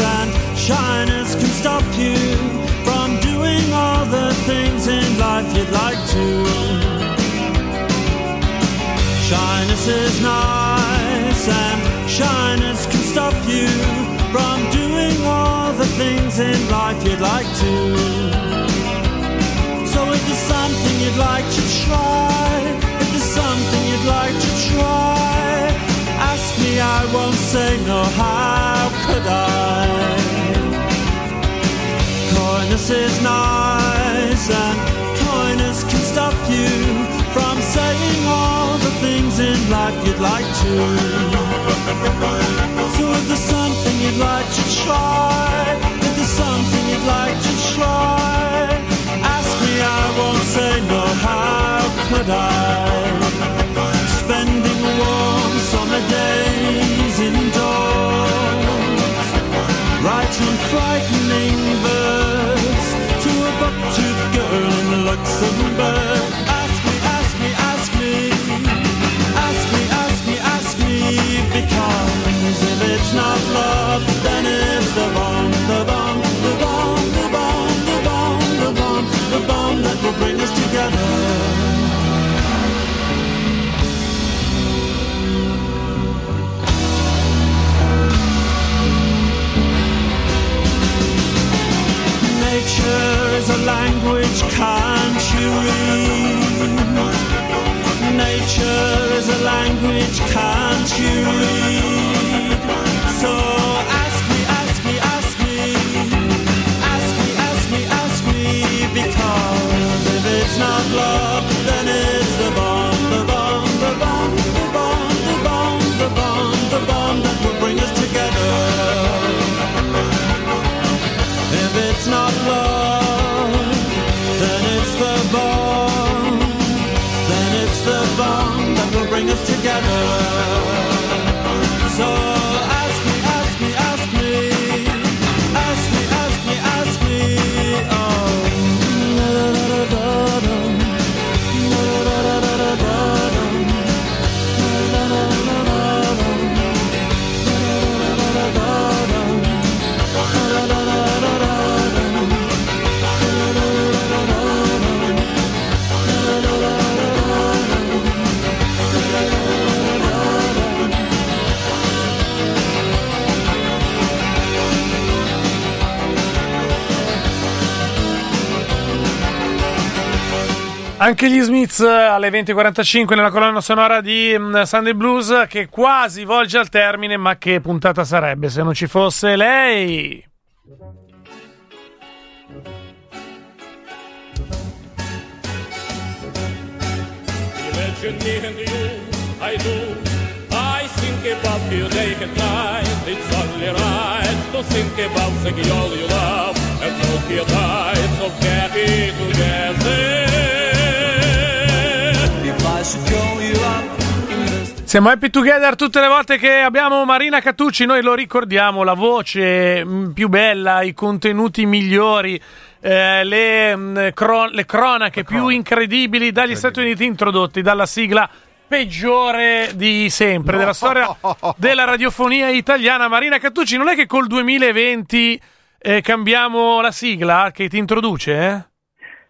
and shyness can stop you from doing all the things in life you'd like to. Shyness is nice and shyness can stop you from doing all the things in life you'd like to. So if there's something you'd like to try, if there's something you'd like to try, ask me, I won't say no, how Coyness is nice and coyness can stop you from saying all the things in life you'd like to. So if there's something you'd like to try, if there's something you'd like to try, ask me, I won't say no, how could I? Spending a warm summer days Hudson language, can't you read? Nature is a language, can't you read? Bring us together. So Anche gli Smiths alle 20.45 nella colonna sonora di mm, Sunday Blues che quasi volge al termine, ma che puntata sarebbe se non ci fosse lei? Imagine Siamo happy together tutte le volte che abbiamo Marina Catucci, noi lo ricordiamo, la voce mm, più bella, i contenuti migliori, eh, le, mm, cro- le cronache più incredibili dagli Stati Uniti introdotti dalla sigla peggiore di sempre della storia della radiofonia italiana. Marina Catucci, non è che col 2020 eh, cambiamo la sigla che ti introduce? Eh?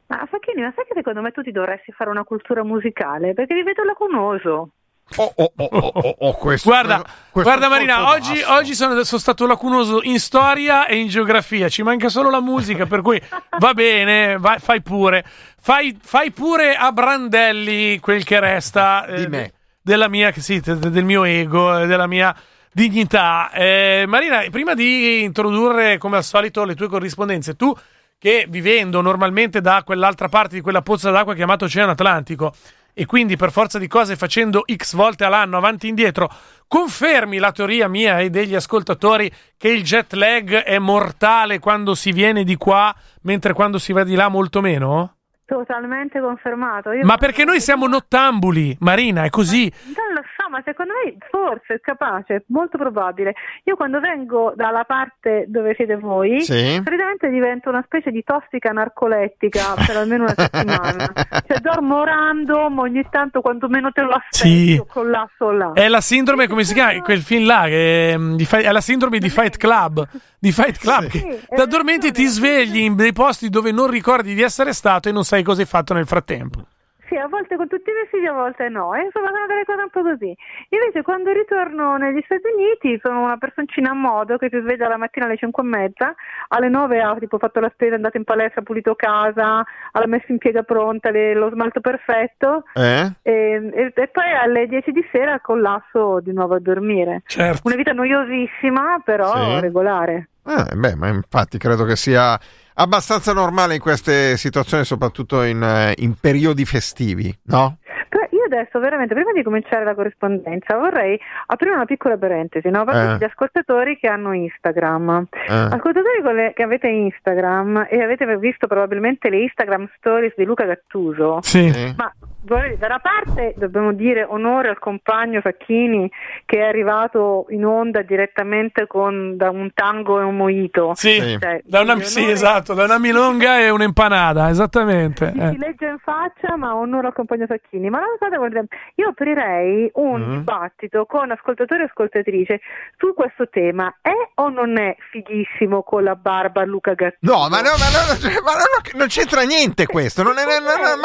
Ma Facchini, ma sai che secondo me tu ti dovresti fare una cultura musicale? Perché vi vedo lacunoso. Oh, oh, oh, oh, oh, oh, questo, Guarda, questo guarda Marina, oggi, oggi sono, sono stato lacunoso in storia e in geografia, ci manca solo la musica, per cui va bene, vai- fai pure. Fai, fai pure a brandelli quel che resta eh, Di me. della mia, sì, de- del mio ego, eh, della mia dignità. Eh, Marina, prima di introdurre come al solito le tue corrispondenze, tu che vivendo normalmente da quell'altra parte di quella pozza d'acqua chiamata Oceano Atlantico e quindi per forza di cose facendo x volte all'anno avanti e indietro, confermi la teoria mia e degli ascoltatori che il jet lag è mortale quando si viene di qua, mentre quando si va di là molto meno? Totalmente confermato. Io Ma perché noi siamo nottambuli, Marina, è così. Non lo ma secondo me forse è capace, molto probabile. Io quando vengo dalla parte dove siete voi, Sì. solitamente divento una specie di tossica narcolettica per almeno una settimana. Cioè dormo random, ogni tanto quando meno te lo aspetti, Sì. collasso là. È la sindrome, come si chiama? Quel film là, che, mm, di è la sindrome di Fight Club. Di Fight Club. Sì. che ti addormenti e ti svegli in dei posti dove non ricordi di essere stato e non sai cosa hai fatto nel frattempo. Sì, a volte con tutti i miei figli, a volte no. E insomma, sono delle cose un po' così. Invece, quando ritorno negli Stati Uniti, sono una personcina a modo che si sveglia la mattina alle 5 e mezza, alle 9 ha tipo fatto la spesa, è andato in palestra, ha pulito casa, ha messo in piega pronta, le- lo smalto perfetto. Eh? E, e- e poi alle 10 di sera collasso di nuovo a dormire. Certo. Una vita noiosissima, però Sì. regolare. Eh, beh, ma infatti credo che sia abbastanza normale in queste situazioni, soprattutto in, eh, in periodi festivi, no? Però io adesso veramente, prima di cominciare la corrispondenza, vorrei aprire una piccola parentesi, no? Parlo Eh. degli ascoltatori che hanno Instagram. Eh. Ascoltatori con le- che avete Instagram e avete visto probabilmente le Instagram stories di Luca Gattuso. Sì. Sì. Ma vorrei- da una parte dobbiamo dire onore al compagno Facchini che è arrivato in onda direttamente con da un tango e un mojito. Sì. Cioè, da una, sì, onore- esatto, da una milonga e un'empanada, esattamente. si eh. legge in faccia, ma onore al compagno Facchini. Ma una cosa vuol dire, io aprirei un Mm. dibattito con ascoltatori e ascoltatrici su questo tema. È o non è fighissimo con la barba Luca Gattuso? No, ma, no, ma, no, cioè, ma no, non c'entra niente questo, non è, ma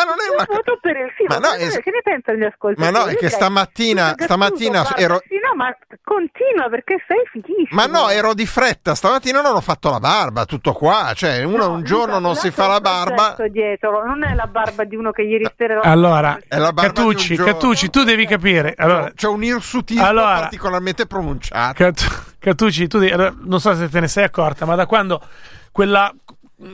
non è una Io voto per il Ma ma no, es- che ne pensano gli ascoltatori? Ma no, è che stamattina- stamattina ero- Sì, no, ma continua perché sei fighissimo. Ma no, ero di fretta, stamattina non ho fatto la barba, tutto qua, cioè uno No, un giorno non si fa la barba. dietro, non è la barba di uno che ieri sera Allora, È la barba Catucci, di un giorno. Catucci, tu devi capire. Allora, C'è un irsutismo Allora- particolarmente pronunciato. Cat- Catucci, tu devi- allora, non so se te ne sei accorta, ma da quando quella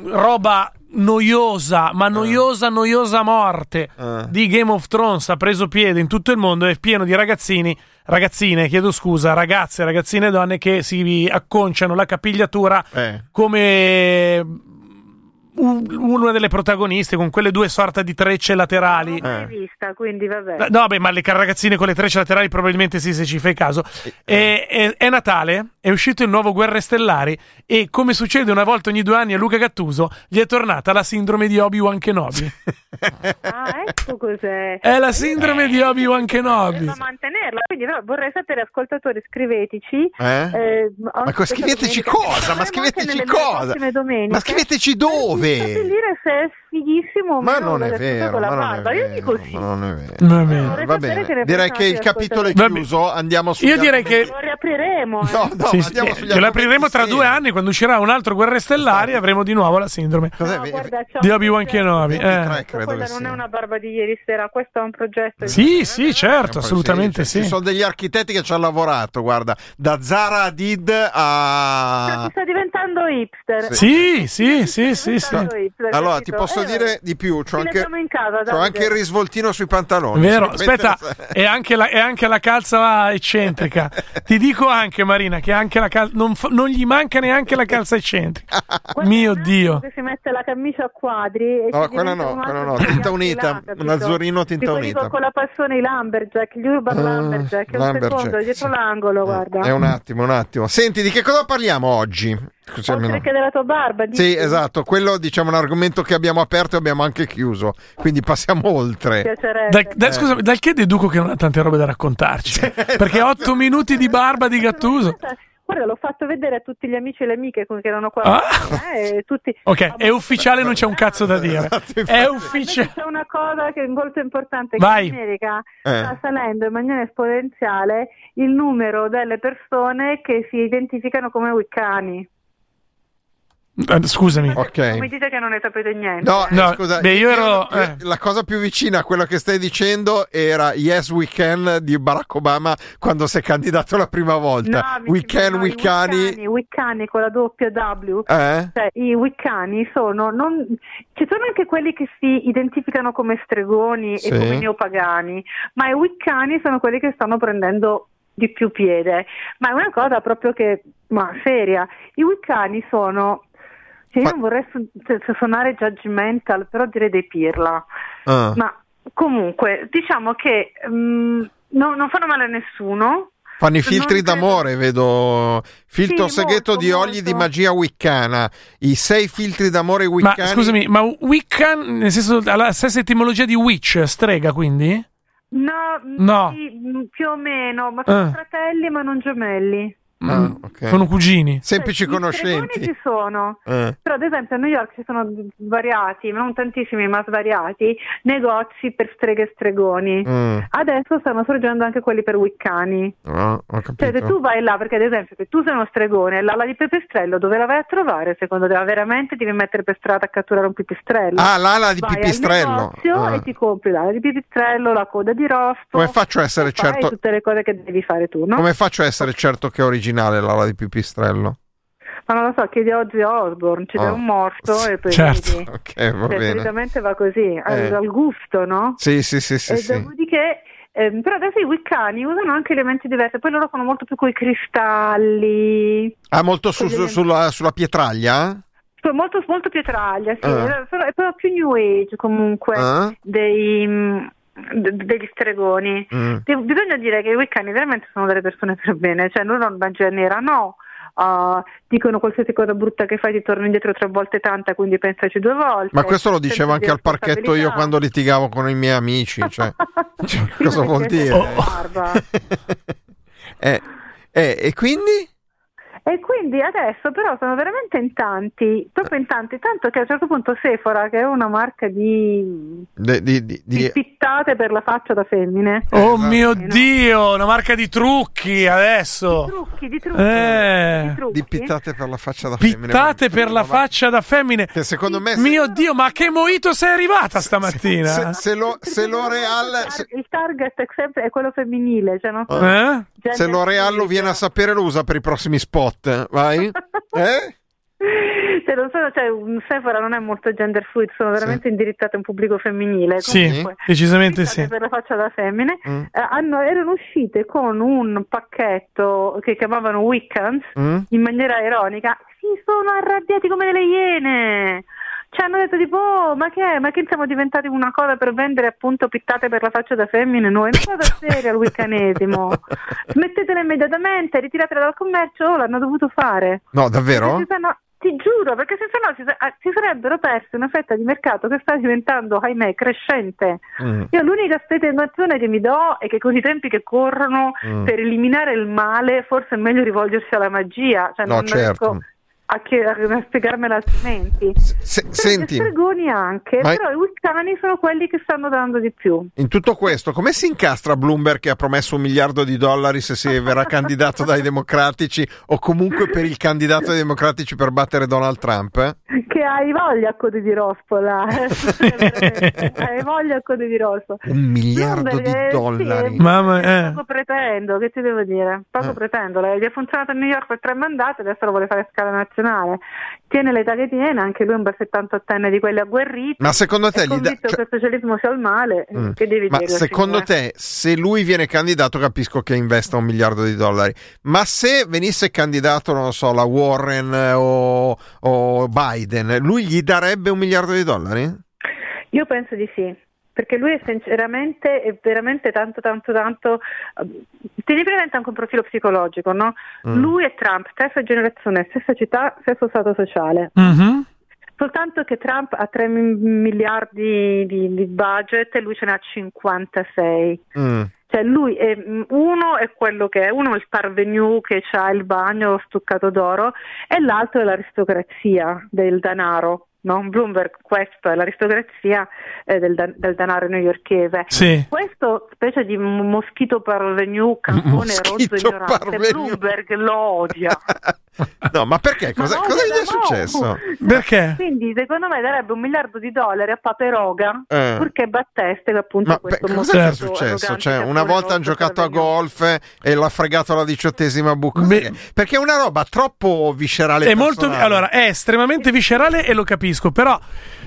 roba noiosa, ma noiosa, noiosa morte Eh. di Game of Thrones ha preso piede in tutto il mondo è pieno di ragazzini, ragazzine, chiedo scusa, ragazze, ragazzine e donne che si acconciano la capigliatura Eh. come una delle protagoniste con quelle due sorta di trecce laterali. Non l'ho mai vista, quindi vabbè. No, beh, ma le ragazzine con le trecce laterali probabilmente sì, se ci fai caso. E- e- è Natale, è uscito il nuovo Guerre Stellari e come succede una volta ogni due anni a Luca Gattuso, gli è tornata la sindrome di Obi-Wan Kenobi. Ah, ecco cos'è. È la sindrome di Obi-Wan Kenobi. Doveva mantenerla, quindi però vorrei sapere, ascoltatori, scriveteci. Eh? eh, Ma co- scriveteci cosa? Ma scriveteci cosa? Ma scriveteci dove? Per stabilire se è fighissimo o Ma meno non è vero, ma non è barba. Io vero, dico sì. ma non è vero. Va bene. Va che bene, ne direi che il capitolo è chiuso, andiamo su. Io direi che- Lo riapriremo. eh. No, no, Sì, sì, eh, glielo apriremo tra due anni quando uscirà un altro Guerre Stellari avremo di nuovo la sindrome. No, guarda, c'ho Di Obi-Wan. Kenobi, eh. 23 credo Quella che non sia. è una barba di ieri sera, questo è un progetto. Sì, sì, certo, assolutamente sì. Ci sono degli architetti che ci hanno lavorato, guarda, da Zara Cioè, a... ti sta diventando hipster. Sì, sì, sì, sì, sì. Allora, ti posso Eh, dire di più, c'ho anche, casa, c'ho anche il risvoltino sui pantaloni. Vero, aspetta, è anche, la, è anche la calza eccentrica. Ti dico anche, Marina, che anche la cal- non, non gli manca neanche la calza eccentrica. Mio Dio. Che si mette la camicia a quadri. E No, ci quella no, quella no, tinta unita, un azzurrino tinta unita. con la passione i Lumberjack, gli Urban Ah, Lumberjack. È un Lumberjack, secondo, dietro sì. l'angolo, guarda. È un attimo, un attimo. Senti, di che cosa parliamo oggi? Almeno- Oltre che della tua barba. Sì, dici? esatto, quello diciamo è un argomento che abbiamo aperto e abbiamo anche chiuso, quindi passiamo oltre. piacerebbe. Da, da- scusami, dal che deduco che non ha tante robe da raccontarci? Perché otto minuti di barba di Gattuso. Guarda, l'ho fatto vedere a tutti gli amici e le amiche che erano qua. Ah. Eh, e tutti... Ok, è ufficiale, non c'è un cazzo da dire. Esatto, È ufficiale. C'è una cosa che è molto importante, che Vai. in America Eh. sta salendo in maniera esponenziale il numero delle persone che si identificano come wiccani. Eh, Scusami. Ok. Non mi dite che non ne sapete niente. No, eh. No, scusa, beh, io ero- eh. la cosa più vicina a quello che stai dicendo era Yes We Can di Barack Obama quando si è candidato la prima volta. No, we Can, no, we i Cani. Wiccani, Wiccani con la doppia W. Eh? Cioè, i wiccani sono non... ci sono anche quelli che si identificano come stregoni Sì. e come neopagani, ma i wiccani sono quelli che stanno prendendo di più piede. Ma è una cosa proprio che, ma seria, i wiccani sono, cioè, io Ma- non vorrei su- su- suonare judgmental, però direi dei pirla. Ah. Ma comunque, diciamo che mm, No, non fanno male a nessuno. Fanno i Non filtri credo- d'amore, vedo filtro Sì, segreto molto, di oli molto. di magia wiccana, i sei filtri d'amore Ma wiccani. scusami, ma Wiccan, nel senso, ha la stessa etimologia di witch, strega quindi? No, No. sì, più o meno, ma sono Ah. fratelli ma non gemelli. Ah, Mm, ok. Sono cugini. Semplici gli conoscenti. stregoni ci sono. Eh. Però ad esempio a New York ci sono svariati, non tantissimi ma svariati, negozi per streghe e stregoni. Mm. Adesso stanno sorgendo anche quelli per wiccani. Ah. Cioè se tu vai là, perché ad esempio se tu sei uno stregone, l'ala di pipistrello dove la vai a trovare secondo te? Ma Veramente devi mettere per strada a catturare un pipistrello? Ah, l'ala di vai pipistrello. al negozio Ah. e ti compri l'ala di pipistrello, la coda di rospo. Come faccio a essere e certo- tutte le cose che devi fare tu, no? Come faccio a essere certo che è originale l'ala di pipistrello? Ma non lo so, chiedi a Ozzy Osbourne, ci Ah. un morto e poi Certo. vedi. Ok, va Cioè, bene. solitamente va così, al, Eh. al gusto, no? Sì, sì, sì, sì, e sì. dopodiché, ehm, però adesso i wiccani usano anche elementi diversi, poi loro sono molto più coi cristalli, Ah, molto su- su- sulla, sulla pietraglia? Molto, molto pietraglia, sì, Ah. però è però più new age comunque Ah? dei, de- degli stregoni. Mm. Bisogna dire che i wiccani veramente sono delle persone per bene, cioè loro non magia nera, no. Uh, dicono qualsiasi cosa brutta che fai ti torno indietro tre volte tanta, quindi pensaci due volte. Ma questo lo dicevo anche al parchetto io quando litigavo con i miei amici. Cioè, cioè, cosa vuol dire? barba. eh, eh, e quindi? E quindi adesso però sono veramente in tanti, proprio in tanti, tanto che a un certo punto Sephora, che è una marca di, De- di- di- di di- pittate per la faccia da femmine, Oh esatto. mio no? Dio, una marca di trucchi adesso. trucchi, di trucchi, Eh. di trucchi. di pittate per la faccia da femmina. Pittate per la Ma- faccia da femmine. Che secondo me se- Mio Dio, ma che moito sei arrivata stamattina? se, se lo- se L'Oreal il tar- se, il target è sempre è quello femminile, cioè non so, Eh? se L'Oreal lo viene a sapere lo usa per i prossimi spot. Vai? Eh? Cioè, non sono, cioè, un Sephora non è molto gender fluid, sono veramente indirizzate a un pubblico femminile. Sì, Comunque, decisamente Pittate sì. Per la faccia da femmine, Mm. eh, hanno- erano uscite con un pacchetto che chiamavano Wiccans Mm? in maniera ironica. Si sono arrabbiati come delle iene. Ci hanno detto tipo, oh, ma che è? Ma che siamo diventati una cosa per vendere appunto pittate per la faccia da femmine? Noi, una cosa seria il wiccanesimo. Smettetela immediatamente, ritiratela dal commercio, oh, l'hanno dovuto fare. No, davvero? Ti giuro, perché se no si, ah, si sarebbero persi una fetta di mercato che sta diventando, ahimè, crescente. Mm. Io l'unica spiegazione che mi do è che con i tempi che corrono Mm. per eliminare il male forse è meglio rivolgersi alla magia, cioè No, non certo. riesco a, chie- a spiegarmela altrimenti. Se- senti, Gli stregoni anche, ma- però i wiccani sono quelli che stanno dando di più. in tutto questo, come si incastra Bloomberg che ha promesso un miliardo di dollari se si verrà candidato dai democratici o comunque per il candidato dei democratici per battere Donald Trump? eh? Che hai voglia a code di rospola, eh? Hai voglia a code di rospo. Un miliardo Bloomberg, di eh, dollari. sì, Mamma- eh. Pretendo, che ti devo dire? Poco Eh. pretendo. Lei gli è funzionato a New York per tre mandati, adesso lo vuole fare a scala nazionale. Tiene l'età che tiene, anche lui è un bel 78enne di quelli agguerriti. Ma secondo te è gli convinto cioè- che il socialismo sia il male. Mm. Che devi Ma dire? secondo signore? te, se lui viene candidato, capisco che investa un miliardo di dollari. Ma se venisse candidato, non lo so, la Warren eh, o, o Biden, lui gli darebbe un miliardo di dollari? Io penso di sì. Perché lui è sinceramente, è veramente tanto, tanto, tanto. eh, Tieni presente anche un profilo psicologico, no? Mm. Lui e Trump, stessa generazione, stessa città, stesso stato sociale. Mhm. Soltanto che Trump ha 3 miliardi di, di budget e lui ce n'ha 56. Mm. Cioè lui è, uno è quello che è, uno è il parvenu che ha il bagno stuccato d'oro e l'altro è l'aristocrazia del denaro. No? Bloomberg, questo è l'aristocrazia eh, del, del denaro newyorchese. Sì. Questo specie di moschito parvenu, campone Moschito rozzo ignorante, parvenu. Bloomberg lo odia. no, ma perché? Cosa, Ma cosa gli è no. successo? Perché? Quindi secondo me darebbe un miliardo di dollari a Paperoga Eh. purché batteste appunto Ma questo per- cosa è successo? Cioè, una volta hanno giocato a parvenu. golf eh, e l'ha fregato alla diciottesima buca. Beh- Perché? È una roba troppo viscerale. È molto, personale. allora, è estremamente viscerale e lo capisco, però,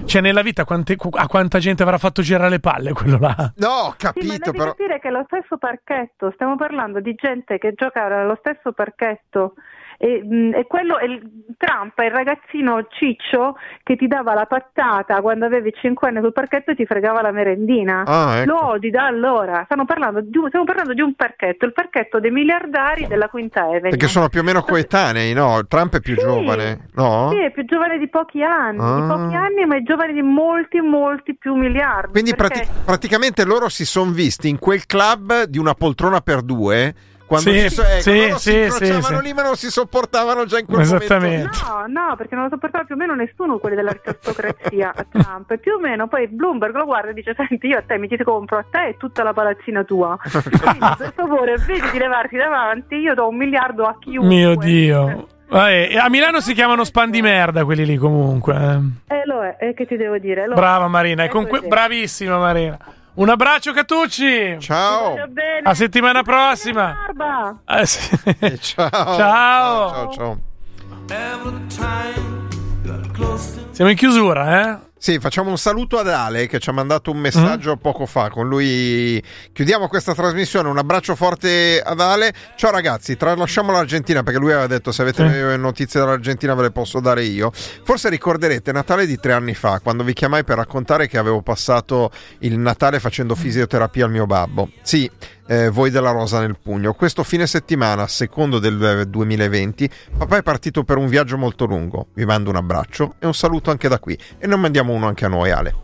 cioè, nella vita quante- a quanta gente avrà fatto girare le palle quello là? No, ho Sì, ma capito, devi però. capire che è lo stesso parchetto, stiamo parlando di gente che gioca allo stesso parchetto E, mh, e quello è il, Trump è il ragazzino ciccio che ti dava la pattata quando avevi 5 anni sul parchetto e ti fregava la merendina. Ah, ecco. Lo odi da allora. Parlando, di stiamo parlando di un parchetto, il parchetto dei miliardari della Quinta Avenue. Perché sono più o meno coetanei, no? Trump è più Sì. giovane, no? Sì, è più giovane di pochi anni, Ah. di pochi anni, ma è giovane di molti, molti più miliardi. Quindi perché- prati- praticamente loro si sono visti in quel club di una poltrona per due. Quando Sì, si, ecco, sì, loro sì, si incrociavano sì, lì, ma non si sopportavano già in quel Esattamente. momento. No, no, perché non lo sopportava più o meno nessuno quelli dell'aristocrazia a Trump. E più o meno poi Bloomberg lo guarda e dice: Senti, io a te mi ti compro a te e tutta la palazzina tua. Quindi per favore, vedi di levarti davanti, io do un miliardo a chiunque. Mio Dio. A Milano si chiamano span di merda quelli lì comunque. eh. Eh, lo è, eh, che ti devo dire? Lo Brava. Marina, e È con que- bravissima Marina. Un abbraccio Catucci. Ciao. A settimana prossima. Barba. Eh, sì. Eh, ciao. Ciao. ciao, ciao. Siamo in chiusura, eh? Sì, facciamo un saluto ad Ale che ci ha mandato un messaggio poco fa. Con lui chiudiamo questa trasmissione. Un abbraccio forte ad Ale. Ciao ragazzi, tralasciamo l'Argentina perché lui aveva detto se avete notizie dall'Argentina ve le posso dare io. Forse ricorderete Natale di tre anni fa quando vi chiamai per raccontare che avevo passato il Natale facendo fisioterapia al mio babbo. Sì, eh, voi della rosa nel pugno. Questo fine settimana, secondo del eh, 2020, papà è partito per un viaggio molto lungo. Vi mando un abbraccio e un saluto anche da qui. E non mandiamo uno anche a noi, Ale.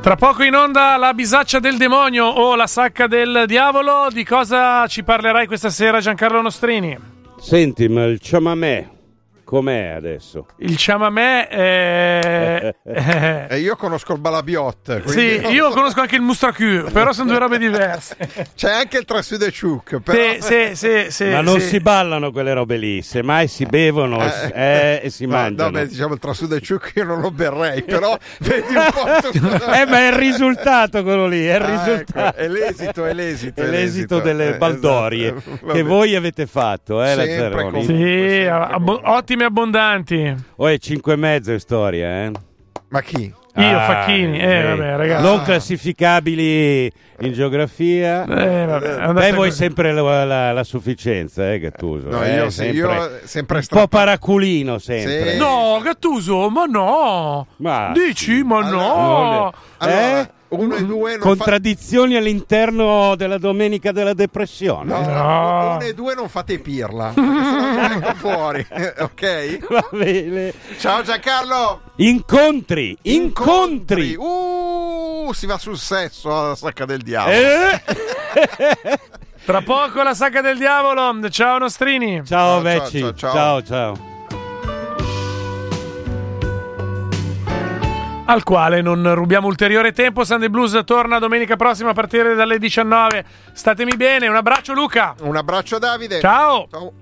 Tra poco in onda la bisaccia del demonio o la sacca del diavolo. Di cosa ci parlerai questa sera, Giancarlo Nostrini? Senti, ma il chamamè com'è adesso? Il chamamè è... E io conosco il Balabiot. Sì, quindi- io conosco anche il mustracù, però sono due robe diverse. C'è anche il Trasù de Ciuc. Però... Sì, sì, sì, sì, Ma non sì. si ballano quelle robe lì, semmai si bevono e si- eh, e si No, mangiano. No, beh, diciamo il Trasù de Ciuc io non lo berrei, però vedi un po'. eh, ma è il risultato quello lì, è il Ah, risultato. ecco, è l'esito, è l'esito. È l'esito delle Eh, baldorie esatto. che voi avete fatto, eh, Sempre Lazzaroni? con- Sì, abbo- ottime e abbondanti. Oh, è 5 e mezzo è storia, eh? Ma chi? Io, Ah, Facchini, eh, sì. vabbè, ragazzi. Non classificabili in geografia. Eh, vabbè, Beh, vuoi così. sempre la, la- la sufficienza, eh, Gattuso? No, eh, io, sì, io sempre un po' paraculino sempre. Sì. No, Gattuso, ma no. Ma Dici, sì. ma no. Allora, Eh? Uno e due non fa- Contraddizioni all'interno della domenica della depressione. No, No. uno e due non fate pirla, vengo fuori, ok? Va bene. Ciao Giancarlo! Incontri, incontri. Uh, si va sul sesso alla sacca del diavolo. Eh? Tra poco la sacca del diavolo. Ciao, Nostrini. Ciao, Ciao, Vecci. ciao, ciao. ciao, ciao. Al quale non rubiamo ulteriore tempo. Sunday Blues torna domenica prossima a partire dalle 19. Statemi bene. Un abbraccio, Luca. Un abbraccio Davide. Ciao. Ciao.